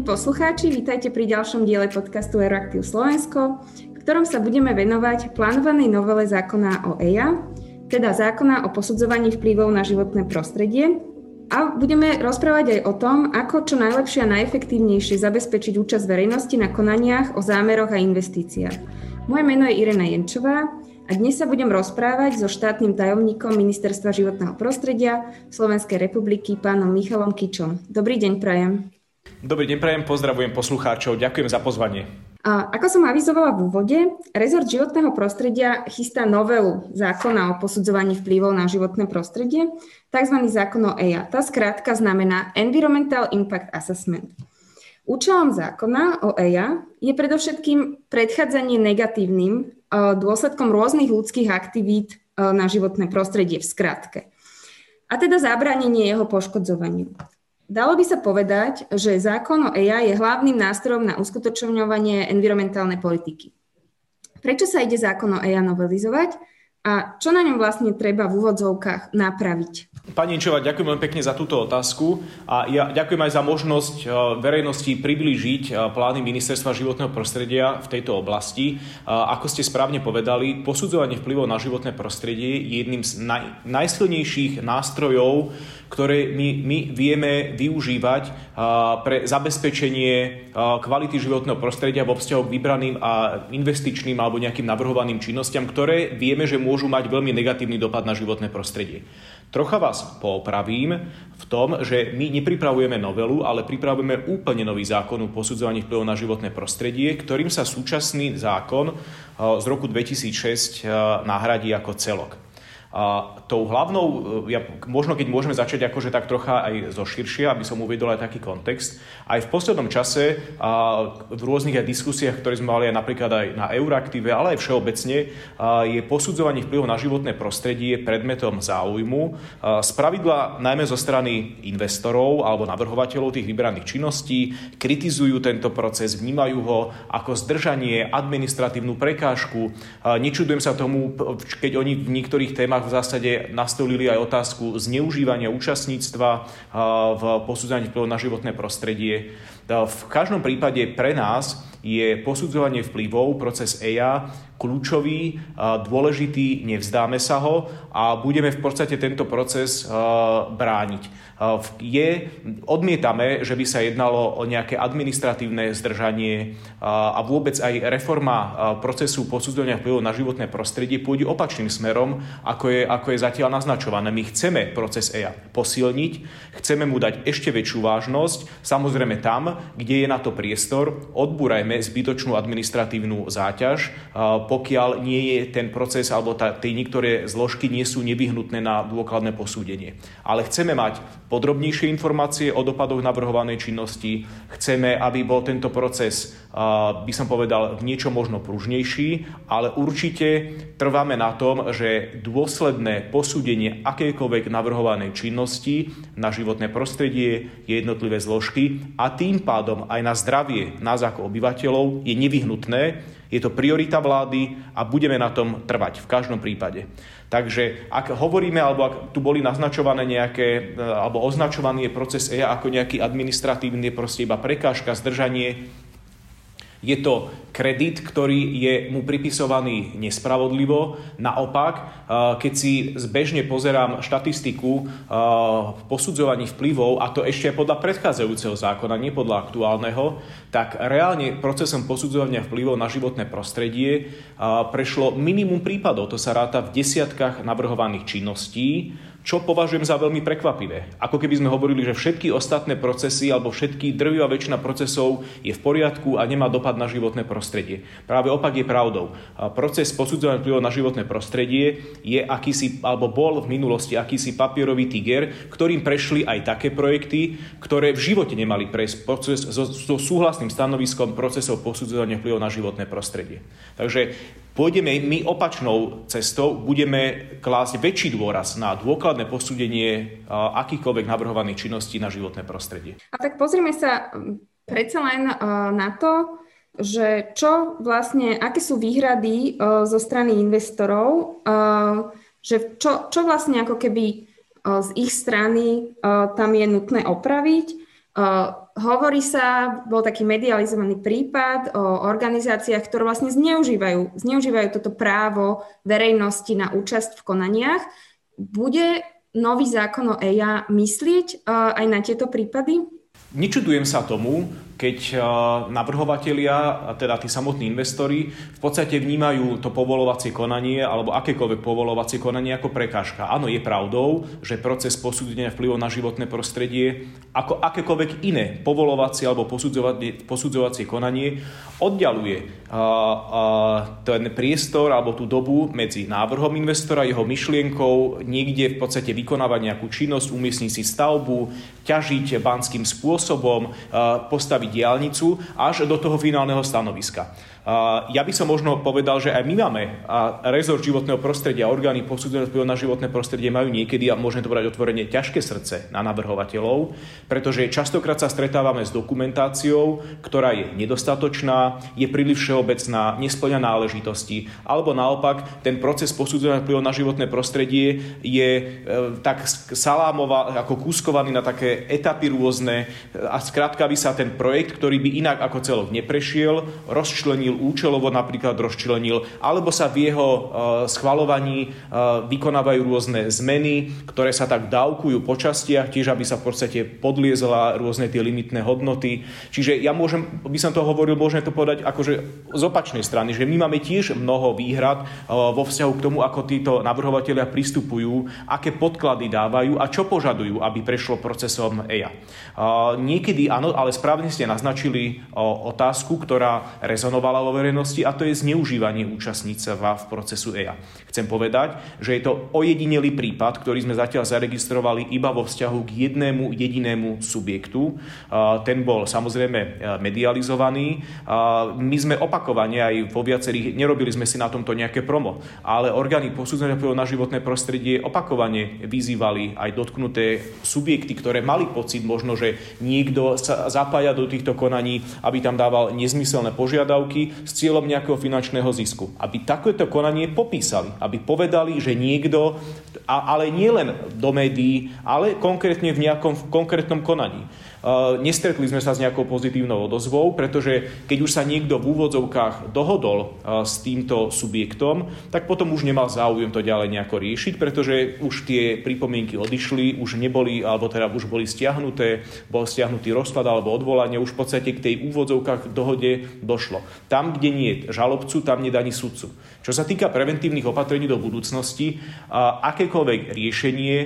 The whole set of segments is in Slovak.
Milí poslucháči, vítajte pri ďalšom diele podcastu Euroactive Slovensko, v ktorom sa budeme venovať plánovanej novele zákona o EIA, teda zákona o posudzovaní vplyvov na životné prostredie. A budeme rozprávať aj o tom, ako čo najlepšie a najefektívnejšie zabezpečiť účasť verejnosti na konaniach o zámeroch a investíciách. Moje meno je Irena Jenčová a dnes sa budem rozprávať so štátnym tajomníkom Ministerstva životného prostredia Slovenskej republiky, pánom Michalom Kičom. Dobrý deň, prajem. Dobrý deň, prajem, pozdravujem poslucháčov, ďakujem za pozvanie. A ako som avizovala v úvode, rezort životného prostredia chystá novelu zákona o posudzovaní vplyvov na životné prostredie, tzv. zákon o EIA. Tá skrátka znamená Environmental Impact Assessment. Účelom zákona o EIA je predovšetkým predchádzanie negatívnym e, dôsledkom rôznych ľudských aktivít e, na životné prostredie v skratke. A teda zabránenie jeho poškodzovaniu. Dalo by sa povedať, že zákon o EIA je hlavným nástrojom na uskutočňovanie environmentálnej politiky. Prečo sa ide zákon o EIA novelizovať a čo na ňom vlastne treba v úvodzovkách napraviť? Pani Inčová, ďakujem veľmi pekne za túto otázku a ja ďakujem aj za možnosť e, verejnosti priblížiť e, plány Ministerstva životného prostredia v tejto oblasti. E, ako ste správne povedali, posudzovanie vplyvov na životné prostredie je jedným z naj, najsilnejších nástrojov, ktoré my, my vieme využívať pre zabezpečenie kvality životného prostredia vo vzťahu k vybraným a investičným alebo nejakým navrhovaným činnostiam, ktoré vieme, že môžu mať veľmi negatívny dopad na životné prostredie. Trocha vás popravím v tom, že my nepripravujeme novelu, ale pripravujeme úplne nový zákon o posudzovaní vplyvov na životné prostredie, ktorým sa súčasný zákon z roku 2006 nahradí ako celok. A tou hlavnou, e, ja, možno keď môžeme začať akože tak trocha aj zo širšie, aby som uvedol aj taký kontext, aj v poslednom čase a v rôznych aj diskusiách, ktoré sme mali aj napríklad aj na Euraktíve, ale aj všeobecne, a je posudzovanie vplyvu na životné prostredie predmetom záujmu. Z pravidla najmä zo strany investorov alebo navrhovateľov tých vybraných činností, kritizujú tento proces, vnímajú ho ako zdržanie, administratívnu prekážku. Nečudujem sa tomu, keď oni v niektorých témach v zásade nastolili aj otázku zneužívania účastníctva v posúdzaní vplyvu na životné prostredie. V každom prípade pre nás je posudzovanie vplyvov, proces EIA, kľúčový, dôležitý, nevzdáme sa ho a budeme v podstate tento proces brániť. Je, odmietame, že by sa jednalo o nejaké administratívne zdržanie a vôbec aj reforma procesu posudzovania vplyvov na životné prostredie pôjde opačným smerom, ako je, ako je zatiaľ naznačované. My chceme proces EIA posilniť, chceme mu dať ešte väčšiu vážnosť, samozrejme tam, kde je na to priestor, odbúrajme zbytočnú administratívnu záťaž, pokiaľ nie je ten proces alebo tie niektoré zložky nie sú nevyhnutné na dôkladné posúdenie. Ale chceme mať podrobnejšie informácie o dopadoch navrhovanej činnosti, chceme, aby bol tento proces, by som povedal, v niečo možno pružnejší, ale určite trváme na tom, že dôsledné posúdenie akejkoľvek navrhovanej činnosti na životné prostredie, jednotlivé zložky a tým pádom aj na zdravie nás ako obyvateľov je nevyhnutné, je to priorita vlády a budeme na tom trvať v každom prípade. Takže ak hovoríme, alebo ak tu boli naznačované nejaké, e, alebo označovaný je proces EIA ako nejaký administratívny, proste iba prekážka, zdržanie, je to kredit, ktorý je mu pripisovaný nespravodlivo. Naopak, eh, keď si zbežne pozerám štatistiku v eh, posudzovaní vplyvov, a to ešte podľa predchádzajúceho zákona, nie podľa aktuálneho, tak reálne procesom posudzovania vplyvov na životné prostredie eh, prešlo minimum prípadov. To sa ráta v desiatkách navrhovaných činností čo považujem za veľmi prekvapivé. Ako keby sme hovorili, že všetky ostatné procesy alebo všetky drvivá väčšina procesov je v poriadku a nemá dopad na životné prostredie. Práve opak je pravdou. Proces posudzovania vplyvov na životné prostredie je akýsi, alebo bol v minulosti akýsi papierový tiger, ktorým prešli aj také projekty, ktoré v živote nemali prejsť proces so, so súhlasným stanoviskom procesov posudzovania vplyvov na životné prostredie. Takže pôjdeme my opačnou cestou, budeme klásť väčší dôraz na dôkladné posúdenie akýchkoľvek navrhovaných činností na životné prostredie. A tak pozrime sa predsa len na to, že čo vlastne, aké sú výhrady zo strany investorov, že čo, čo vlastne ako keby z ich strany tam je nutné opraviť. hovorí sa, bol taký medializovaný prípad o organizáciách, ktoré vlastne zneužívajú, zneužívajú toto právo verejnosti na účasť v konaniach. Bude nový zákon o EIA myslieť uh, aj na tieto prípady? Nečudujem sa tomu, keď eh, navrhovatelia, teda tí samotní investori, v podstate vnímajú to povolovacie konanie alebo akékoľvek povolovacie konanie ako prekážka. Áno, je pravdou, že proces posúdenia vplyvov na životné prostredie ako akékoľvek iné povolovacie alebo posudzovacie konanie oddialuje a, a, ten priestor alebo tú dobu medzi návrhom investora, jeho myšlienkou, niekde v podstate vykonávať nejakú činnosť, umiestniť si stavbu, ťažiť banským spôsobom, postaviť diálnicu až do toho finálneho stanoviska. Ja by som možno povedal, že aj my máme a rezort životného prostredia, orgány posudzenia na životné prostredie majú niekedy, a môžeme to povedať otvorene, ťažké srdce na navrhovateľov, pretože častokrát sa stretávame s dokumentáciou, ktorá je nedostatočná, je príliš všeobecná, nesplňa náležitosti, alebo naopak ten proces posudzenia vplyvu na životné prostredie je e, tak salámová, ako kúskovaný na také etapy rôzne a skrátka by sa ten projekt, ktorý by inak ako celok neprešiel, rozčlenil, účelovo napríklad rozčlenil, alebo sa v jeho e, schvalovaní e, vykonávajú rôzne zmeny, ktoré sa tak dávkujú po častiach, tiež aby sa v podstate podliezla rôzne tie limitné hodnoty. Čiže ja môžem, by som to hovoril, môžeme to povedať akože z opačnej strany, že my máme tiež mnoho výhrad e, vo vzťahu k tomu, ako títo navrhovateľia pristupujú, aké podklady dávajú a čo požadujú, aby prešlo procesom EIA. Niekedy áno, ale správne ste naznačili otázku, ktorá rezonovala vo verejnosti a to je zneužívanie účastníctva v procesu EIA. Chcem povedať, že je to ojedinelý prípad, ktorý sme zatiaľ zaregistrovali iba vo vzťahu k jednému jedinému subjektu. Ten bol samozrejme e, medializovaný. My sme opakovane aj vo viacerých, nerobili sme si na tomto nejaké promo, ale orgány posúdenia na životné prostredie opakovane vyzývali aj dotknuté subjekty, ktoré mali pocit možno, že niekto sa zapája do týchto konaní, aby tam dával nezmyselné požiadavky, s cieľom nejakého finančného zisku. Aby takéto konanie popísali, aby povedali, že niekto, ale nie len do médií, ale konkrétne v nejakom v konkrétnom konaní. Nestretli sme sa s nejakou pozitívnou odozvou, pretože keď už sa niekto v úvodzovkách dohodol s týmto subjektom, tak potom už nemal záujem to ďalej nejako riešiť, pretože už tie pripomienky odišli, už neboli, alebo teda už boli stiahnuté, bol stiahnutý rozklad alebo odvolanie, už v podstate k tej úvodzovkách dohode došlo. Tam, kde nie je žalobcu, tam nie ani sudcu. Čo sa týka preventívnych opatrení do budúcnosti, akékoľvek riešenie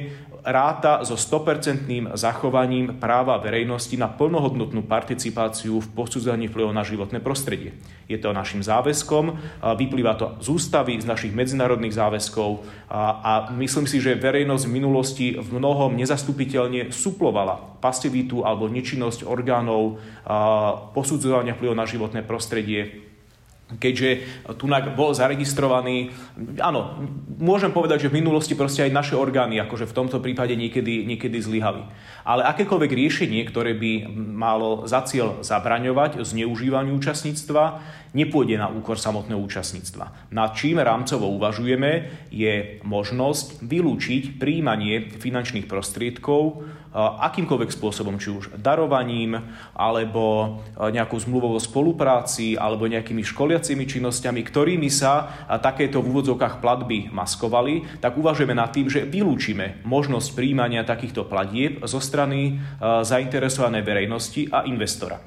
ráta so 100% zachovaním práva verejnosti na plnohodnotnú participáciu v posúdzaní vplyvov na životné prostredie. Je to našim záväzkom, vyplýva to z ústavy, z našich medzinárodných záväzkov. A, a myslím si, že verejnosť v minulosti v mnohom nezastupiteľne suplovala pasivitu alebo nečinnosť orgánov posudzovania vplyvov na životné prostredie keďže Tunak bol zaregistrovaný. Áno, môžem povedať, že v minulosti proste aj naše orgány akože v tomto prípade niekedy, niekedy zlyhali. Ale akékoľvek riešenie, ktoré by malo za cieľ zabraňovať zneužívaniu účastníctva, nepôjde na úkor samotného účastníctva. Nad čím rámcovo uvažujeme, je možnosť vylúčiť príjmanie finančných prostriedkov akýmkoľvek spôsobom, či už darovaním, alebo nejakou zmluvou o spolupráci, alebo nejakými školiacimi činnosťami, ktorými sa takéto v úvodzovkách platby maskovali, tak uvažujeme nad tým, že vylúčime možnosť príjmania takýchto platieb zo strany zainteresovanej verejnosti a investora.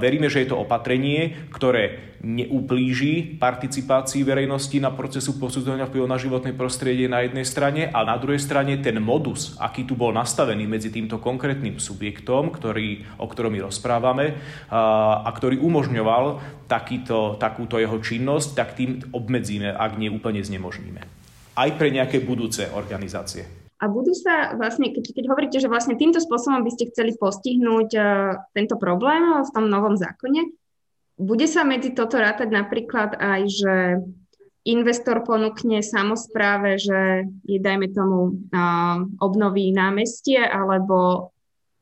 Veríme, že je to opatrenie, ktoré neuplíži participácii verejnosti na procesu posudzovania vplyvu na životné prostredie na jednej strane a na druhej strane ten modus, aký tu bol nastavený medzi týmto konkrétnym subjektom, ktorý, o ktorom my rozprávame a, a ktorý umožňoval takýto, takúto jeho činnosť, tak tým obmedzíme, ak nie úplne znemožníme. Aj pre nejaké budúce organizácie. A budú sa vlastne, keď, keď hovoríte, že vlastne týmto spôsobom by ste chceli postihnúť uh, tento problém v tom novom zákone, bude sa medzi toto rátať napríklad aj, že investor ponúkne samozpráve, že je, dajme tomu, obnoví námestie, alebo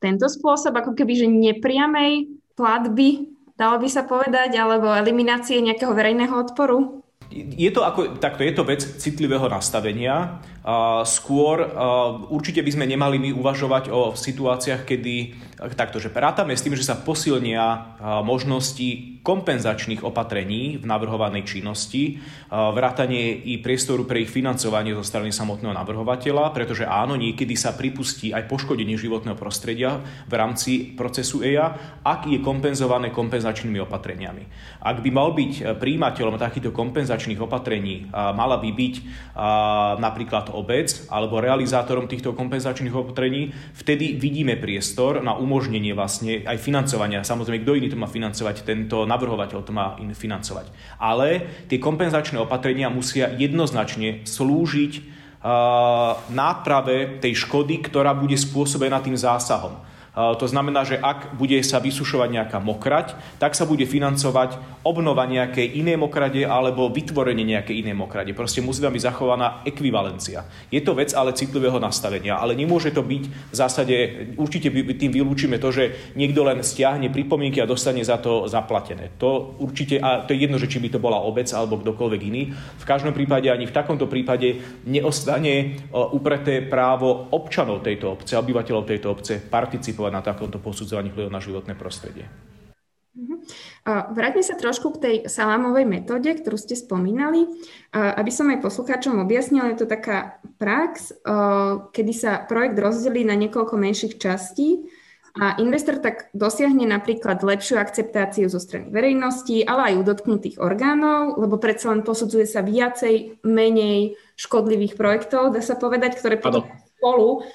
tento spôsob, ako keby, že nepriamej platby, dalo by sa povedať, alebo eliminácie nejakého verejného odporu? Je to, ako, takto, je to vec citlivého nastavenia. skôr určite by sme nemali my uvažovať o situáciách, kedy takto, že rátame s tým, že sa posilnia možnosti kompenzačných opatrení v navrhovanej činnosti, vrátanie i priestoru pre ich financovanie zo strany samotného navrhovateľa, pretože áno, niekedy sa pripustí aj poškodenie životného prostredia v rámci procesu EIA, ak je kompenzované kompenzačnými opatreniami. Ak by mal byť e, príjimateľom takýchto kompenzačných opatrení, mala by byť napríklad obec alebo realizátorom týchto kompenzačných opatrení, vtedy vidíme priestor na umožnenie vlastne aj financovania. Samozrejme, kto iný to má financovať, tento navrhovateľ to má financovať. Ale tie kompenzačné opatrenia musia jednoznačne slúžiť náprave tej škody, ktorá bude spôsobená tým zásahom. To znamená, že ak bude sa vysušovať nejaká mokrať, tak sa bude financovať obnova nejakej inej mokrade alebo vytvorenie nejakej inej mokrade. Proste musí tam byť zachovaná ekvivalencia. Je to vec ale citlivého nastavenia, ale nemôže to byť v zásade, určite tým vylúčime to, že niekto len stiahne pripomienky a dostane za to zaplatené. To určite, a to je jedno, že či by to bola obec alebo kdokoľvek iný. V každom prípade ani v takomto prípade neostane upreté právo občanov tejto obce, obyvateľov tejto obce participovať participovať na takomto posudzovaní vplyvu na životné prostredie. Mhm. Vráťme sa trošku k tej salámovej metóde, ktorú ste spomínali. Aby som aj poslucháčom objasnila, je to taká prax, kedy sa projekt rozdelí na niekoľko menších častí a investor tak dosiahne napríklad lepšiu akceptáciu zo strany verejnosti, ale aj u dotknutých orgánov, lebo predsa len posudzuje sa viacej, menej škodlivých projektov, dá sa povedať, ktoré potom spolu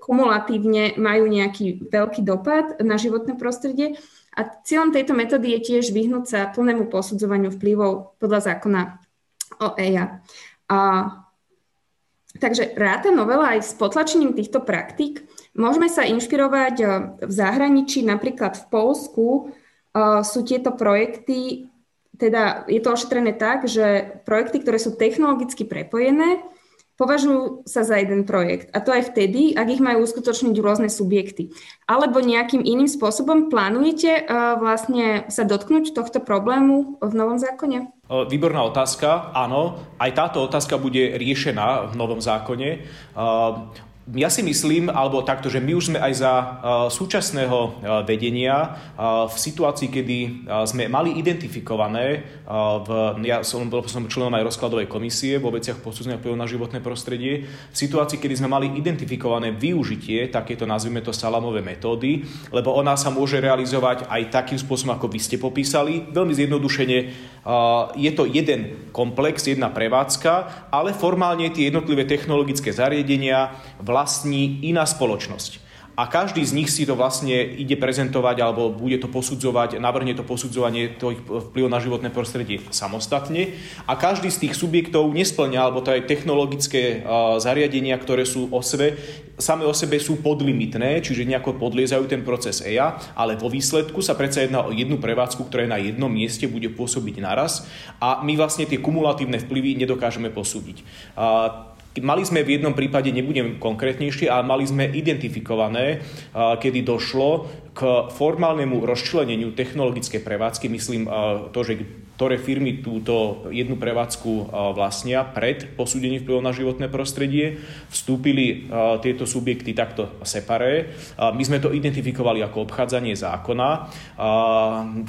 kumulatívne majú nejaký veľký dopad na životné prostredie. A cieľom tejto metódy je tiež vyhnúť sa plnému posudzovaniu vplyvov podľa zákona o EIA. A, takže ráta novela aj s potlačením týchto praktík. Môžeme sa inšpirovať e, v zahraničí, napríklad v Polsku e, sú tieto projekty, teda je to ošetrené tak, že projekty, ktoré sú technologicky prepojené, považujú sa za jeden projekt. A to aj vtedy, ak ich majú uskutočniť rôzne subjekty. Alebo nejakým iným spôsobom plánujete uh, vlastne sa dotknúť tohto problému v novom zákone? Výborná otázka. Áno, aj táto otázka bude riešená v novom zákone ja si myslím, alebo takto, že my už sme aj za uh, súčasného uh, vedenia uh, v situácii, kedy sme mali identifikované, v, ja som, bol som členom aj rozkladovej komisie vo veciach posudzenia vplyvu na životné prostredie, v situácii, kedy sme mali identifikované využitie takéto, nazvime to, salamové metódy, lebo ona sa môže realizovať aj takým spôsobom, ako vy ste popísali. Veľmi zjednodušene je to jeden komplex, jedna prevádzka, ale formálne tie jednotlivé technologické zariadenia, vlastní iná spoločnosť. A každý z nich si to vlastne ide prezentovať alebo bude to posudzovať, navrhne to posudzovanie toho vplyvu na životné prostredie samostatne. A každý z tých subjektov nesplňa, alebo to aj technologické zariadenia, ktoré sú o sebe, same o sebe sú podlimitné, čiže nejako podliezajú ten proces EIA, ale vo výsledku sa predsa jedná o jednu prevádzku, ktorá na jednom mieste bude pôsobiť naraz a my vlastne tie kumulatívne vplyvy nedokážeme posúdiť. Mali sme v jednom prípade, nebudem konkrétnejšie, ale mali sme identifikované, kedy došlo k formálnemu rozčleneniu technologické prevádzky, myslím to, že ktoré firmy túto jednu prevádzku vlastnia pred posúdením vplyvu na životné prostredie. Vstúpili tieto subjekty takto separé. My sme to identifikovali ako obchádzanie zákona,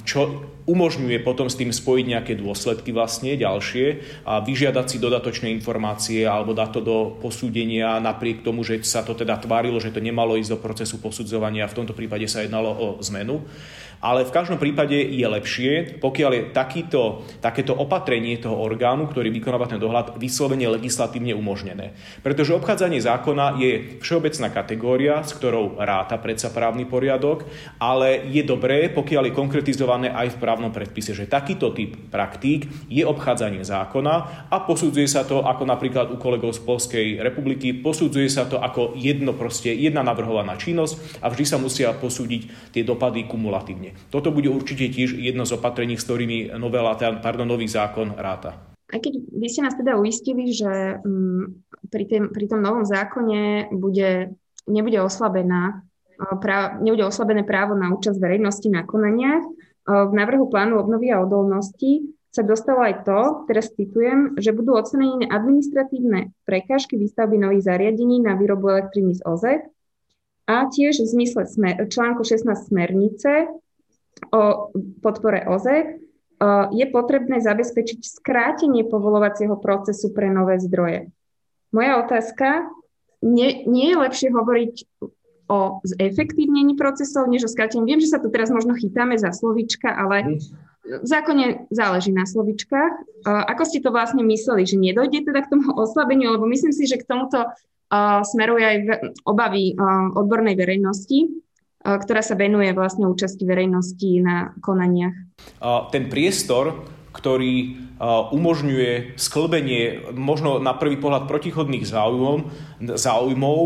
čo umožňuje potom s tým spojiť nejaké dôsledky vlastne ďalšie a vyžiadať si dodatočné informácie alebo dať to do posúdenia napriek tomu, že sa to teda tvárilo, že to nemalo ísť do procesu posudzovania. V tomto prípade sa jednalo o zmenu ale v každom prípade je lepšie, pokiaľ je takýto, takéto opatrenie toho orgánu, ktorý vykonáva ten dohľad, vyslovene legislatívne umožnené. Pretože obchádzanie zákona je všeobecná kategória, s ktorou ráta predsa právny poriadok, ale je dobré, pokiaľ je konkretizované aj v právnom predpise, že takýto typ praktík je obchádzanie zákona a posudzuje sa to ako napríklad u kolegov z Polskej republiky, posudzuje sa to ako jedno proste, jedna navrhovaná činnosť a vždy sa musia posúdiť tie dopady kumulatívne. Toto bude určite tiež jedno z opatrení, s ktorými novela, pardon, nový zákon ráta. Aj keď vy ste nás teda uistili, že mm, pri, tým, pri tom novom zákone bude, nebude, oslabená, práv, nebude oslabené právo na účasť verejnosti na konaniach, v návrhu plánu obnovy a odolnosti sa dostalo aj to, teraz citujem, že budú odstranené administratívne prekážky výstavby nových zariadení na výrobu elektriny z OZ, a tiež v zmysle článku 16 smernice o podpore OZE je potrebné zabezpečiť skrátenie povolovacieho procesu pre nové zdroje. Moja otázka, nie, nie je lepšie hovoriť o zefektívnení procesov, než o skrátení. Viem, že sa tu teraz možno chytáme za slovička, ale v zákone záleží na slovičkách. Ako ste to vlastne mysleli, že nedojde teda k tomu oslabeniu, lebo myslím si, že k tomuto smeruje aj obavy odbornej verejnosti, ktorá sa venuje vlastne účasti verejnosti na konaniach. Ten priestor, ktorý umožňuje sklbenie možno na prvý pohľad protichodných záujmov, záujmov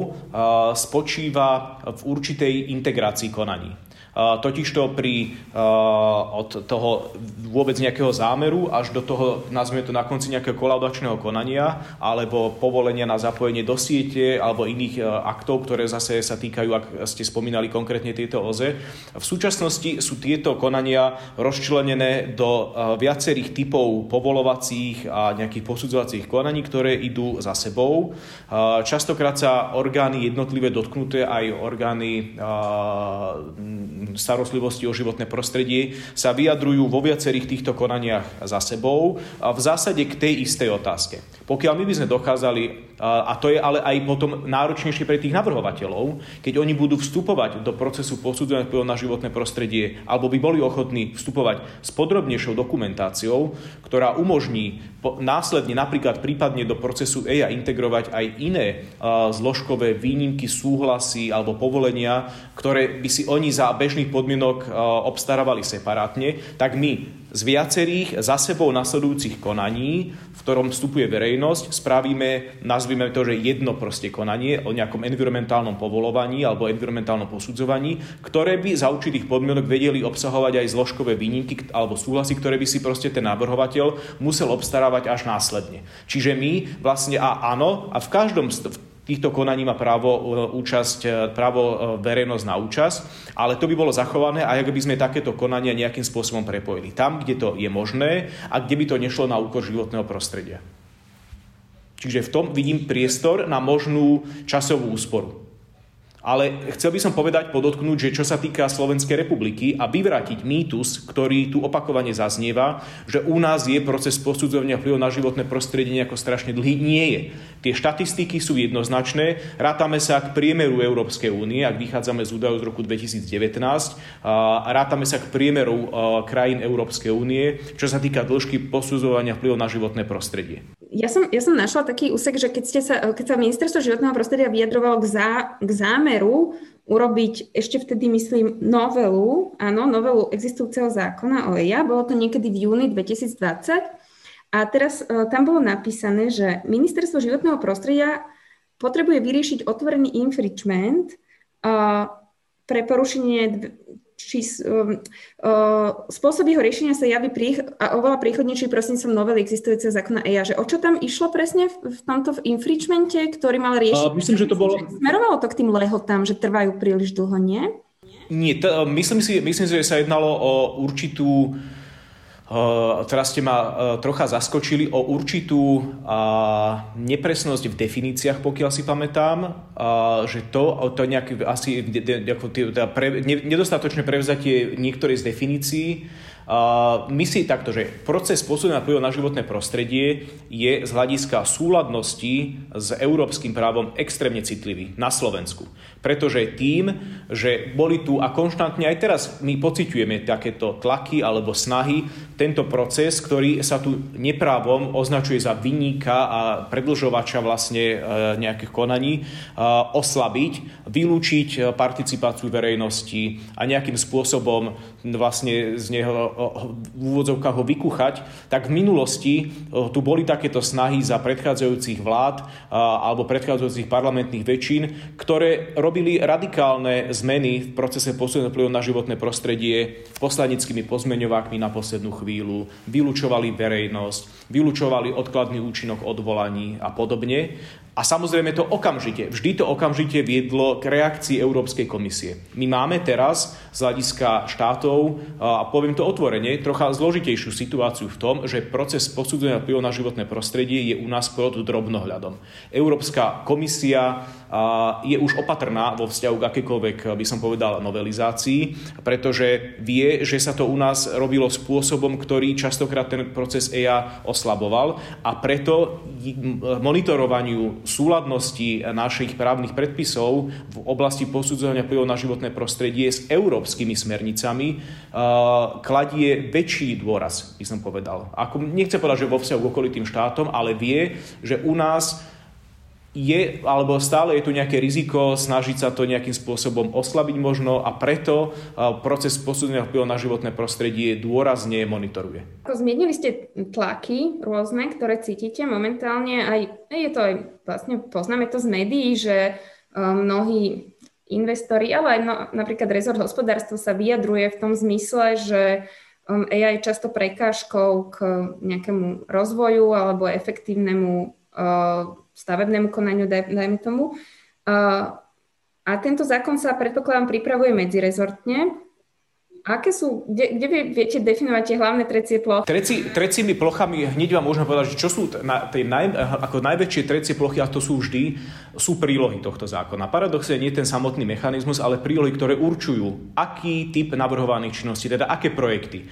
spočíva v určitej integrácii konaní. Totižto pri od toho vôbec nejakého zámeru až do toho, nazvime to na konci nejakého kolaudačného konania alebo povolenia na zapojenie do siete alebo iných aktov, ktoré zase sa týkajú, ak ste spomínali konkrétne tieto OZE. V súčasnosti sú tieto konania rozčlenené do viacerých typov povolovacích a nejakých posudzovacích konaní, ktoré idú za sebou. Častokrát sa orgány jednotlivé dotknuté aj orgány starostlivosti o životné prostredie sa vyjadrujú vo viacerých týchto konaniach za sebou a v zásade k tej istej otázke. Pokiaľ my by sme dokázali, a to je ale aj potom náročnejšie pre tých navrhovateľov, keď oni budú vstupovať do procesu posudzovania vplyvu na životné prostredie, alebo by boli ochotní vstupovať s podrobnejšou dokumentáciou, ktorá umožní následne napríklad prípadne do procesu EIA integrovať aj iné zložkové výnimky, súhlasy alebo povolenia, ktoré by si oni za bežných podmienok obstarávali separátne, tak my z viacerých za sebou nasledujúcich konaní, v ktorom vstupuje verejnosť, spravíme, nazvime to, že jedno proste konanie o nejakom environmentálnom povolovaní alebo environmentálnom posudzovaní, ktoré by za určitých podmienok vedeli obsahovať aj zložkové výnimky alebo súhlasy, ktoré by si proste ten navrhovateľ musel obstarávať až následne. Čiže my vlastne, a áno, a v každom, v týchto konaní má právo, e, účasť, e, právo e, verejnosť na účasť, ale to by bolo zachované a ak by sme takéto konania nejakým spôsobom prepojili. Tam, kde to je možné a kde by to nešlo na úkor životného prostredia. Čiže v tom vidím priestor na možnú časovú úsporu. Ale chcel by som povedať, podotknúť, že čo sa týka Slovenskej republiky a vyvrátiť mýtus, ktorý tu opakovane zaznieva, že u nás je proces posudzovania vplyvu na životné prostredie nejako strašne dlhý. Nie je. Tie štatistiky sú jednoznačné. Rátame sa k priemeru Európskej únie, ak vychádzame z údajov z roku 2019. A rátame sa k priemeru krajín Európskej únie, čo sa týka dĺžky posudzovania vplyvu na životné prostredie. Ja som, ja som našla taký úsek, že keď, ste sa, keď sa ministerstvo životného prostredia vyjadrovalo k, zá, k zámeru urobiť ešte vtedy, myslím, novelu, áno, novelu existujúceho zákona o EIA, bolo to niekedy v júni 2020. A teraz uh, tam bolo napísané, že ministerstvo životného prostredia potrebuje vyriešiť otvorený infringement uh, pre porušenie um, uh, spôsob jeho riešenia sa javí prích, a oveľa príchodnejší som novely existujúceho zákona EIA. Že o čo tam išlo presne v, v tomto v infringemente, ktorý mal riešiť? Uh, myslím, že to bolo... Smerovalo to k tým lehotám, že trvajú príliš dlho, nie? Nie, to, myslím, si, myslím si, že sa jednalo o určitú teraz ste ma trocha zaskočili o určitú nepresnosť v definíciách, pokiaľ si pamätám, že to, to nejaké asi teda nedostatočné prevzatie niektorej z definícií myslí takto, že proces posúdenia vplyvu na životné prostredie je z hľadiska súladnosti s európskym právom extrémne citlivý na Slovensku. Pretože tým, že boli tu a konštantne aj teraz my pociťujeme takéto tlaky alebo snahy, tento proces, ktorý sa tu neprávom označuje za vyníka a predlžovača vlastne e, nejakých konaní, e, oslabiť, vylúčiť e, participáciu verejnosti a nejakým spôsobom vlastne z neho v úvodzovkách ho vykuchať, tak v minulosti tu boli takéto snahy za predchádzajúcich vlád alebo predchádzajúcich parlamentných väčšín, ktoré robili radikálne zmeny v procese posledného vplyvu na životné prostredie poslanickými pozmeňovákmi na poslednú chvíľu, vylúčovali verejnosť, vylúčovali odkladný účinok odvolaní a podobne. A samozrejme to okamžite, vždy to okamžite viedlo k reakcii Európskej komisie. My máme teraz z hľadiska štátov, a poviem to otvorene, trocha zložitejšiu situáciu v tom, že proces posudzenia vplyvu na životné prostredie je u nás pod drobnohľadom. Európska komisia je už opatrná vo vzťahu k akékoľvek, by som povedal, novelizácii, pretože vie, že sa to u nás robilo spôsobom, ktorý častokrát ten proces EIA oslaboval a preto monitorovaniu súladnosti našich právnych predpisov v oblasti posudzovania vplyvov na životné prostredie s európskymi smernicami kladie väčší dôraz, by som povedal. Ako, nechce povedať, že vo vzťahu k okolitým štátom, ale vie, že u nás je, alebo stále je tu nejaké riziko snažiť sa to nejakým spôsobom oslabiť možno a preto proces posúdenia vplyvu na životné prostredie dôrazne monitoruje. Zmienili ste tlaky rôzne, ktoré cítite momentálne, aj je to aj vlastne poznáme to z médií, že mnohí investori, ale aj no, napríklad rezort hospodárstva sa vyjadruje v tom zmysle, že AI je často prekážkou k nejakému rozvoju alebo efektívnemu stavebnému konaniu, daj, dajme tomu. Uh, a tento zákon sa, predpokladám, pripravuje medzirezortne. Aké sú, kde, kde viete definovať tie hlavné trecie plochy? Treci, trecími plochami hneď vám môžeme povedať, že čo sú na, tie naj, ako najväčšie trecie plochy, a to sú vždy, sú prílohy tohto zákona. Paradoxne nie ten samotný mechanizmus, ale prílohy, ktoré určujú, aký typ navrhovaných činností, teda aké projekty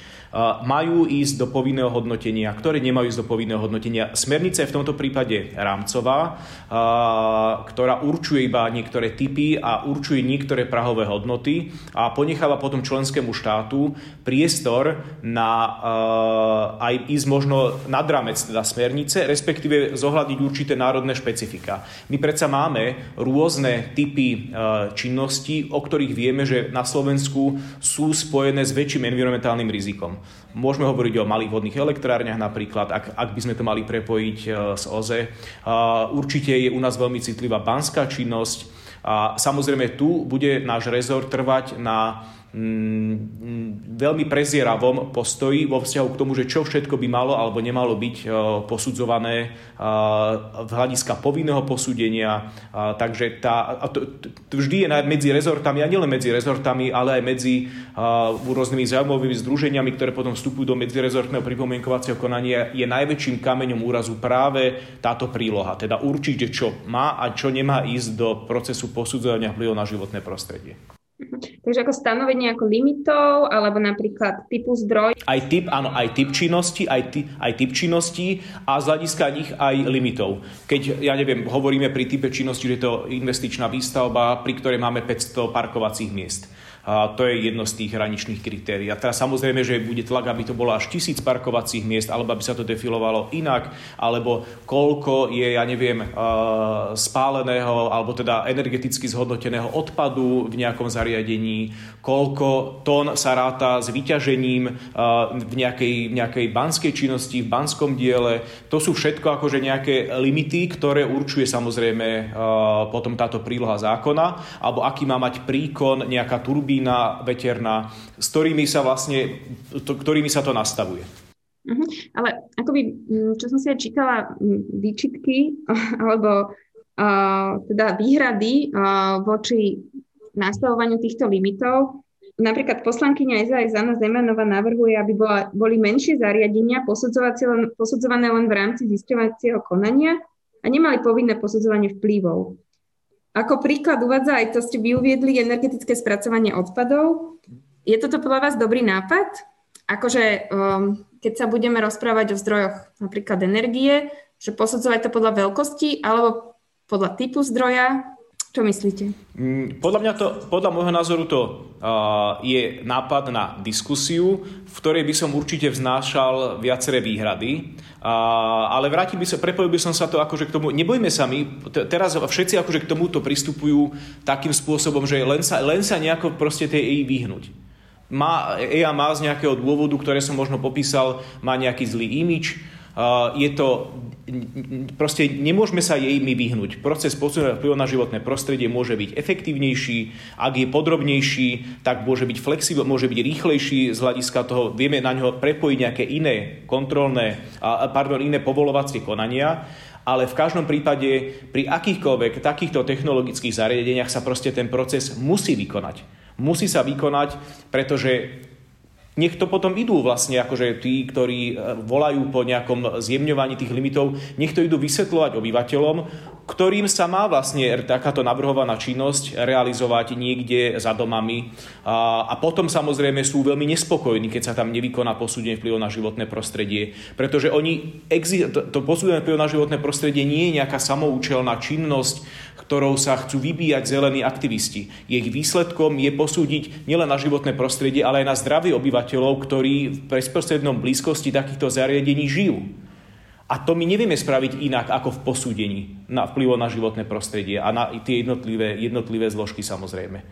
majú ísť do povinného hodnotenia, ktoré nemajú ísť do povinného hodnotenia. Smernica je v tomto prípade rámcová, ktorá určuje iba niektoré typy a určuje niektoré prahové hodnoty a ponecháva potom členskému štátu priestor na aj ísť možno nad rámec teda smernice, respektíve zohľadiť určité národné špecifika. My predsa máme rôzne typy činností, o ktorých vieme, že na Slovensku sú spojené s väčším environmentálnym rizikom. Môžeme hovoriť o malých vodných elektrárniach napríklad, ak, ak by sme to mali prepojiť e, s OZE. Určite je u nás veľmi citlivá banská činnosť a samozrejme tu bude náš rezort trvať na veľmi prezieravom postoji vo vzťahu k tomu, že čo všetko by malo alebo nemalo byť e, posudzované e, v hľadiska povinného posúdenia. Takže tá, vždy je medzi rezortami, a nielen medzi rezortami, ale aj medzi rôznymi zaujímavými združeniami, ktoré potom vstupujú do medzirezortného pripomienkovacieho konania, je najväčším kameňom úrazu práve táto príloha. Teda určite, čo má a čo nemá ísť do procesu posudzovania vplyvu na životné prostredie. Takže ako stanovenie ako limitov, alebo napríklad typu zdroj. Aj typ, áno, aj typ činnosti, aj, ty, aj typ činnosti a z hľadiska nich aj limitov. Keď, ja neviem, hovoríme pri type činnosti, že je to investičná výstavba, pri ktorej máme 500 parkovacích miest to je jedno z tých hraničných kritérií. A teraz samozrejme, že bude tlak, aby to bolo až tisíc parkovacích miest, alebo aby sa to defilovalo inak, alebo koľko je, ja neviem, spáleného, alebo teda energeticky zhodnoteného odpadu v nejakom zariadení, koľko tón sa ráta s vyťažením v nejakej, nejakej banskej činnosti, v banskom diele. To sú všetko akože nejaké limity, ktoré určuje samozrejme potom táto príloha zákona, alebo aký má mať príkon nejaká turbína turbína veterná, s ktorými sa vlastne, to, ktorými sa to nastavuje. Uh-huh. Ale akoby, mm, čo som si aj čítala, mm, výčitky alebo uh, teda výhrady uh, voči nastavovaniu týchto limitov, Napríklad poslankyňa SAS Zana Zemanová navrhuje, aby bola, boli menšie zariadenia posudzované len v rámci zisťovacieho konania a nemali povinné posudzovanie vplyvov. Ako príklad uvádza aj to, ste vy uviedli, energetické spracovanie odpadov. Je toto podľa vás dobrý nápad? Akože um, keď sa budeme rozprávať o zdrojoch napríklad energie, že posudzovať to podľa veľkosti alebo podľa typu zdroja, čo myslíte? Mm, podľa mňa to, podľa môjho názoru to uh, je nápad na diskusiu, v ktorej by som určite vznášal viaceré výhrady, uh, ale vrátil by sa, prepojil by som sa to akože k tomu, nebojme sa my, t- teraz všetci akože k tomuto pristupujú takým spôsobom, že len sa, len sa nejako proste tej EI vyhnúť. Má, EIA má z nejakého dôvodu, ktoré som možno popísal, má nejaký zlý imič, je to, proste nemôžeme sa jej my vyhnúť. Proces posúdenia vplyvu na životné prostredie môže byť efektívnejší, ak je podrobnejší, tak môže byť flexibil, môže byť rýchlejší z hľadiska toho, vieme na ňo prepojiť nejaké iné kontrolné, pardon, iné povolovacie konania Ale v každom prípade pri akýchkoľvek takýchto technologických zariadeniach sa proste ten proces musí vykonať. Musí sa vykonať, pretože nech to potom idú vlastne, akože tí, ktorí e, volajú po nejakom zjemňovaní tých limitov, nech to idú vysvetľovať obyvateľom, ktorým sa má vlastne takáto navrhovaná činnosť realizovať niekde za domami. A, a potom samozrejme sú veľmi nespokojní, keď sa tam nevykoná posúdenie vplyvu na životné prostredie. Pretože oni, to posúdenie vplyvu na životné prostredie nie je nejaká samoučelná činnosť, ktorou sa chcú vybíjať zelení aktivisti. Ich výsledkom je posúdiť nielen na životné prostredie, ale aj na zdravie obyvateľov, ktorí v bezprostrednom blízkosti takýchto zariadení žijú. A to my nevieme spraviť inak ako v posúdení na vplyvo na životné prostredie a na tie jednotlivé, jednotlivé zložky samozrejme.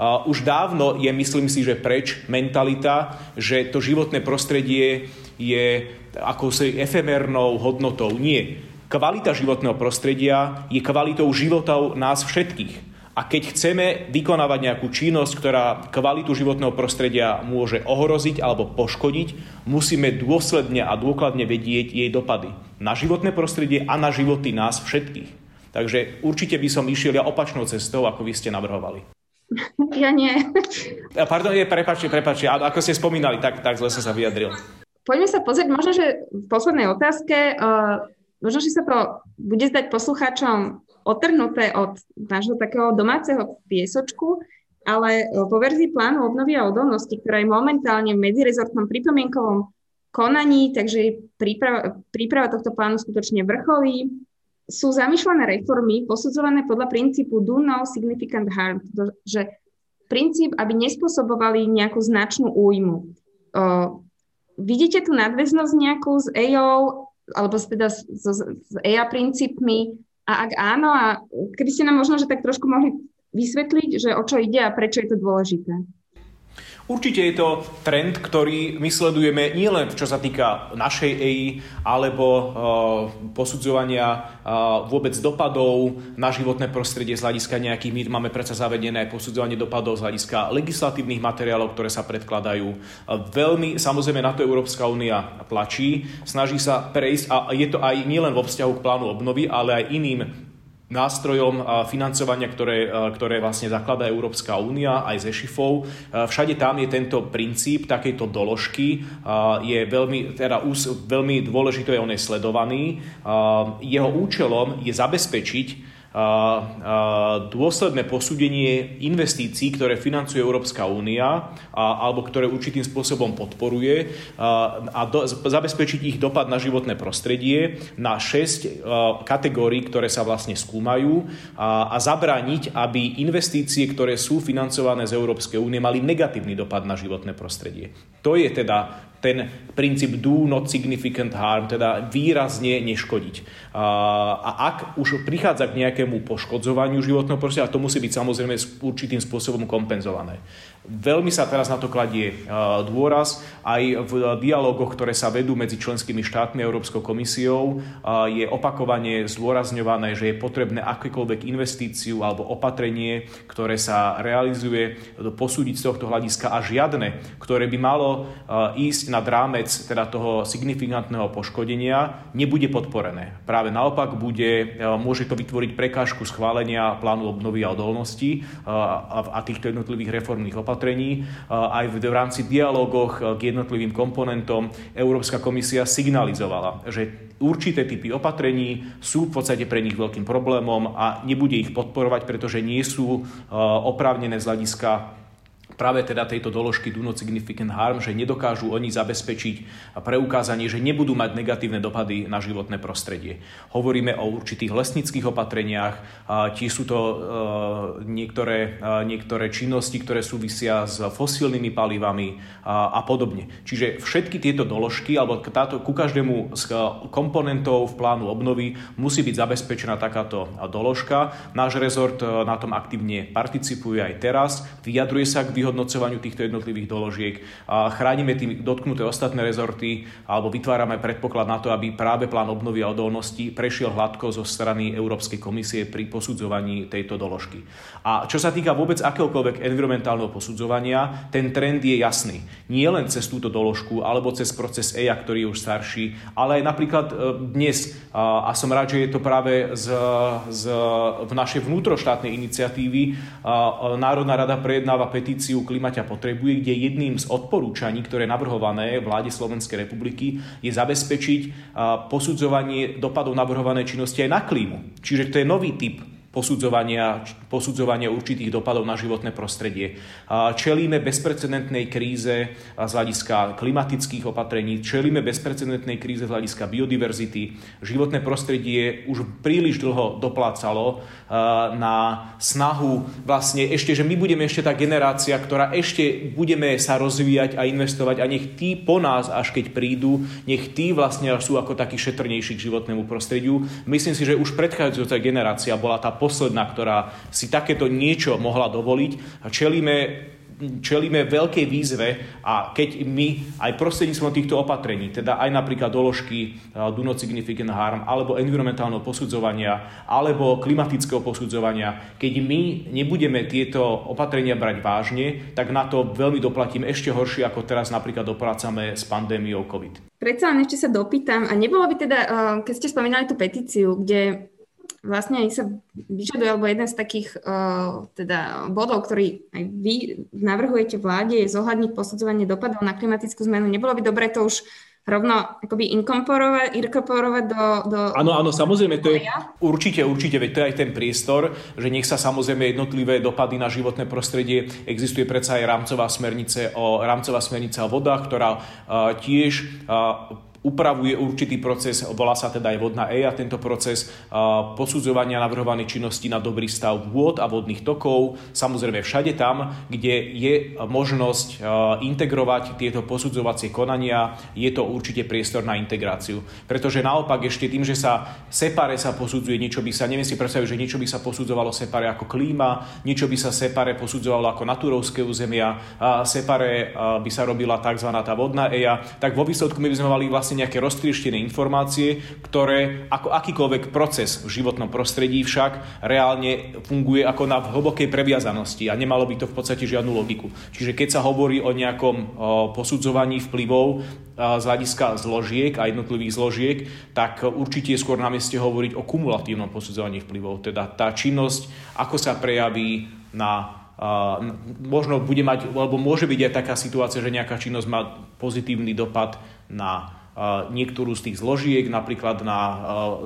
Už dávno je, myslím si, že preč mentalita, že to životné prostredie je akousi efemernou hodnotou. Nie Kvalita životného prostredia je kvalitou životov nás všetkých. A keď chceme vykonávať nejakú činnosť, ktorá kvalitu životného prostredia môže ohroziť alebo poškodiť, musíme dôsledne a dôkladne vedieť jej dopady na životné prostredie a na životy nás všetkých. Takže určite by som išiel ja opačnou cestou, ako vy ste navrhovali. Ja nie. Pardon, je, prepačte, prepačte. Ako ste spomínali, tak, tak zle som sa vyjadril. Poďme sa pozrieť, možno, že v poslednej otázke uh možno, že sa to bude zdať poslucháčom otrhnuté od nášho takého domáceho piesočku, ale po verzii plánu obnovy a odolnosti, ktorá je momentálne v medzirezortnom pripomienkovom konaní, takže príprava, príprava tohto plánu skutočne vrcholí, sú zamýšľané reformy posudzované podľa princípu do no significant harm, že princíp, aby nespôsobovali nejakú značnú újmu. Uh, vidíte tu nadväznosť nejakú s EO alebo teda s, s, s EA princípmi a ak áno, a keby ste nám možno, že tak trošku mohli vysvetliť, že o čo ide a prečo je to dôležité. Určite je to trend, ktorý my sledujeme nielen čo sa týka našej EI, alebo uh, posudzovania uh, vôbec dopadov na životné prostredie z hľadiska nejakých, my máme predsa zavedené posudzovanie dopadov z hľadiska legislatívnych materiálov, ktoré sa predkladajú. Uh, veľmi samozrejme na to Európska únia tlačí, snaží sa prejsť, a je to aj nielen vo vzťahu k plánu obnovy, ale aj iným nástrojom financovania, ktoré, ktoré vlastne zakladá Európska únia aj ze šifov. Všade tam je tento princíp takejto doložky, je veľmi, teda veľmi dôležité, on je sledovaný. Jeho účelom je zabezpečiť, dôsledné posúdenie investícií, ktoré financuje Európska únia alebo ktoré určitým spôsobom podporuje a do, zabezpečiť ich dopad na životné prostredie na 6 kategórií, ktoré sa vlastne skúmajú a, a zabrániť, aby investície, ktoré sú financované z Európskej únie, mali negatívny dopad na životné prostredie. To je teda ten princíp do not significant harm, teda výrazne neškodiť. A ak už prichádza k nejakému poškodzovaniu životného prostredia, to musí byť samozrejme určitým spôsobom kompenzované. Veľmi sa teraz na to kladie dôraz. Aj v dialogoch, ktoré sa vedú medzi členskými štátmi a Európskou komisiou, je opakovane zdôrazňované, že je potrebné akékoľvek investíciu alebo opatrenie, ktoré sa realizuje, posúdiť z tohto hľadiska a žiadne, ktoré by malo ísť nad rámec teda toho signifikantného poškodenia, nebude podporené. Práve naopak bude, môže to vytvoriť prekážku schválenia plánu obnovy a odolnosti a týchto jednotlivých reformných opatrení opatrení. Aj v, rámci dialogoch k jednotlivým komponentom Európska komisia signalizovala, že určité typy opatrení sú v podstate pre nich veľkým problémom a nebude ich podporovať, pretože nie sú oprávnené z hľadiska práve teda tejto doložky do not significant harm, že nedokážu oni zabezpečiť preukázanie, že nebudú mať negatívne dopady na životné prostredie. Hovoríme o určitých lesnických opatreniach, tiež sú to e, niektoré, niektoré činnosti, ktoré súvisia s fosílnymi palivami a podobne. Čiže všetky tieto doložky, alebo táto, ku každému z komponentov v plánu obnovy musí byť zabezpečená takáto doložka. Náš rezort e, na tom aktívne participuje aj teraz, vyjadruje sa k výhodnosti vyhodnocovaniu týchto jednotlivých doložiek. A chránime tým dotknuté ostatné rezorty alebo vytvárame predpoklad na to, aby práve plán obnovy a odolnosti prešiel hladko zo strany Európskej komisie pri posudzovaní tejto doložky. A čo sa týka vôbec akéhokoľvek environmentálneho posudzovania, ten trend je jasný. Nie len cez túto doložku alebo cez proces EIA, ktorý je už starší, ale aj napríklad e, dnes, a som rád, že je to práve z, z, v našej vnútroštátnej iniciatívy, Národná rada prejednáva petíciu Klimaťa potrebuje, kde jedným z odporúčaní, ktoré je navrhované vláde Slovenskej republiky, je zabezpečiť posudzovanie dopadov navrhovanej činnosti aj na klímu. Čiže to je nový typ posudzovania, posudzovania určitých dopadov na životné prostredie. Čelíme bezprecedentnej kríze z hľadiska klimatických opatrení, čelíme bezprecedentnej kríze z hľadiska biodiverzity. Životné prostredie už príliš dlho doplácalo na snahu vlastne ešte, že my budeme ešte tá generácia, ktorá ešte budeme sa rozvíjať a investovať a nech tí po nás, až keď prídu, nech tí vlastne sú ako takí šetrnejší k životnému prostrediu. Myslím si, že už predchádzajúca generácia bola tá posledná, ktorá si takéto niečo mohla dovoliť čelíme čelíme veľkej výzve a keď my aj prostredníctvom týchto opatrení, teda aj napríklad doložky do not significant harm, alebo environmentálneho posudzovania, alebo klimatického posudzovania, keď my nebudeme tieto opatrenia brať vážne, tak na to veľmi doplatíme ešte horšie, ako teraz napríklad doplácame s pandémiou COVID. Predsa len ešte sa dopýtam, a nebolo by teda, keď ste spomínali tú petíciu, kde vlastne sa vyžaduje, alebo jeden z takých uh, teda bodov, ktorý aj vy navrhujete vláde, je zohľadniť posudzovanie dopadov na klimatickú zmenu. Nebolo by dobre to už rovno akoby inkorporovať, inkorporovať do, do... Áno, áno, samozrejme, to je určite, určite, veď to je aj ten priestor, že nech sa samozrejme jednotlivé dopady na životné prostredie, existuje predsa aj rámcová smernice o, rámcová smernica o vodách, ktorá uh, tiež uh, upravuje určitý proces, volá sa teda aj vodná EIA, tento proces posudzovania navrhovanej činnosti na dobrý stav vôd a vodných tokov, samozrejme všade tam, kde je možnosť integrovať tieto posudzovacie konania, je to určite priestor na integráciu. Pretože naopak ešte tým, že sa separe sa posudzuje, niečo by sa, neviem si predstaviť, že niečo by sa posudzovalo separe ako klíma, niečo by sa separe posudzovalo ako naturovské územia, separe by sa robila tzv. tá vodná EIA, tak vo výsledku my by sme mali vlastne vlastne nejaké roztrieštené informácie, ktoré ako akýkoľvek proces v životnom prostredí však reálne funguje ako na hlbokej previazanosti a nemalo by to v podstate žiadnu logiku. Čiže keď sa hovorí o nejakom posudzovaní vplyvov z hľadiska zložiek a jednotlivých zložiek, tak určite je skôr na mieste hovoriť o kumulatívnom posudzovaní vplyvov. Teda tá činnosť, ako sa prejaví na možno bude mať, alebo môže byť aj taká situácia, že nejaká činnosť má pozitívny dopad na niektorú z tých zložiek, napríklad na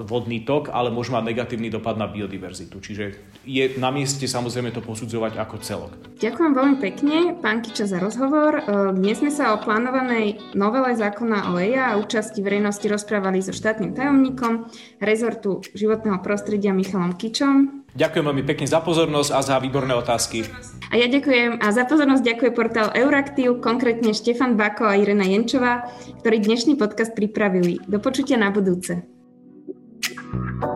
vodný tok, ale môže mať negatívny dopad na biodiverzitu. Čiže je na mieste samozrejme to posudzovať ako celok. Ďakujem veľmi pekne, pán Kiča, za rozhovor. E, dnes sme sa o plánovanej novele zákona o EIA a účasti verejnosti rozprávali so štátnym tajomníkom rezortu životného prostredia Michalom Kičom. Ďakujem veľmi pekne za pozornosť a za výborné otázky. A ja ďakujem a za pozornosť ďakuje portál Euraktiv, konkrétne Štefan Bako a Irena Jenčová, ktorí dnešný podcast pripravili. Do počutia na budúce. thank you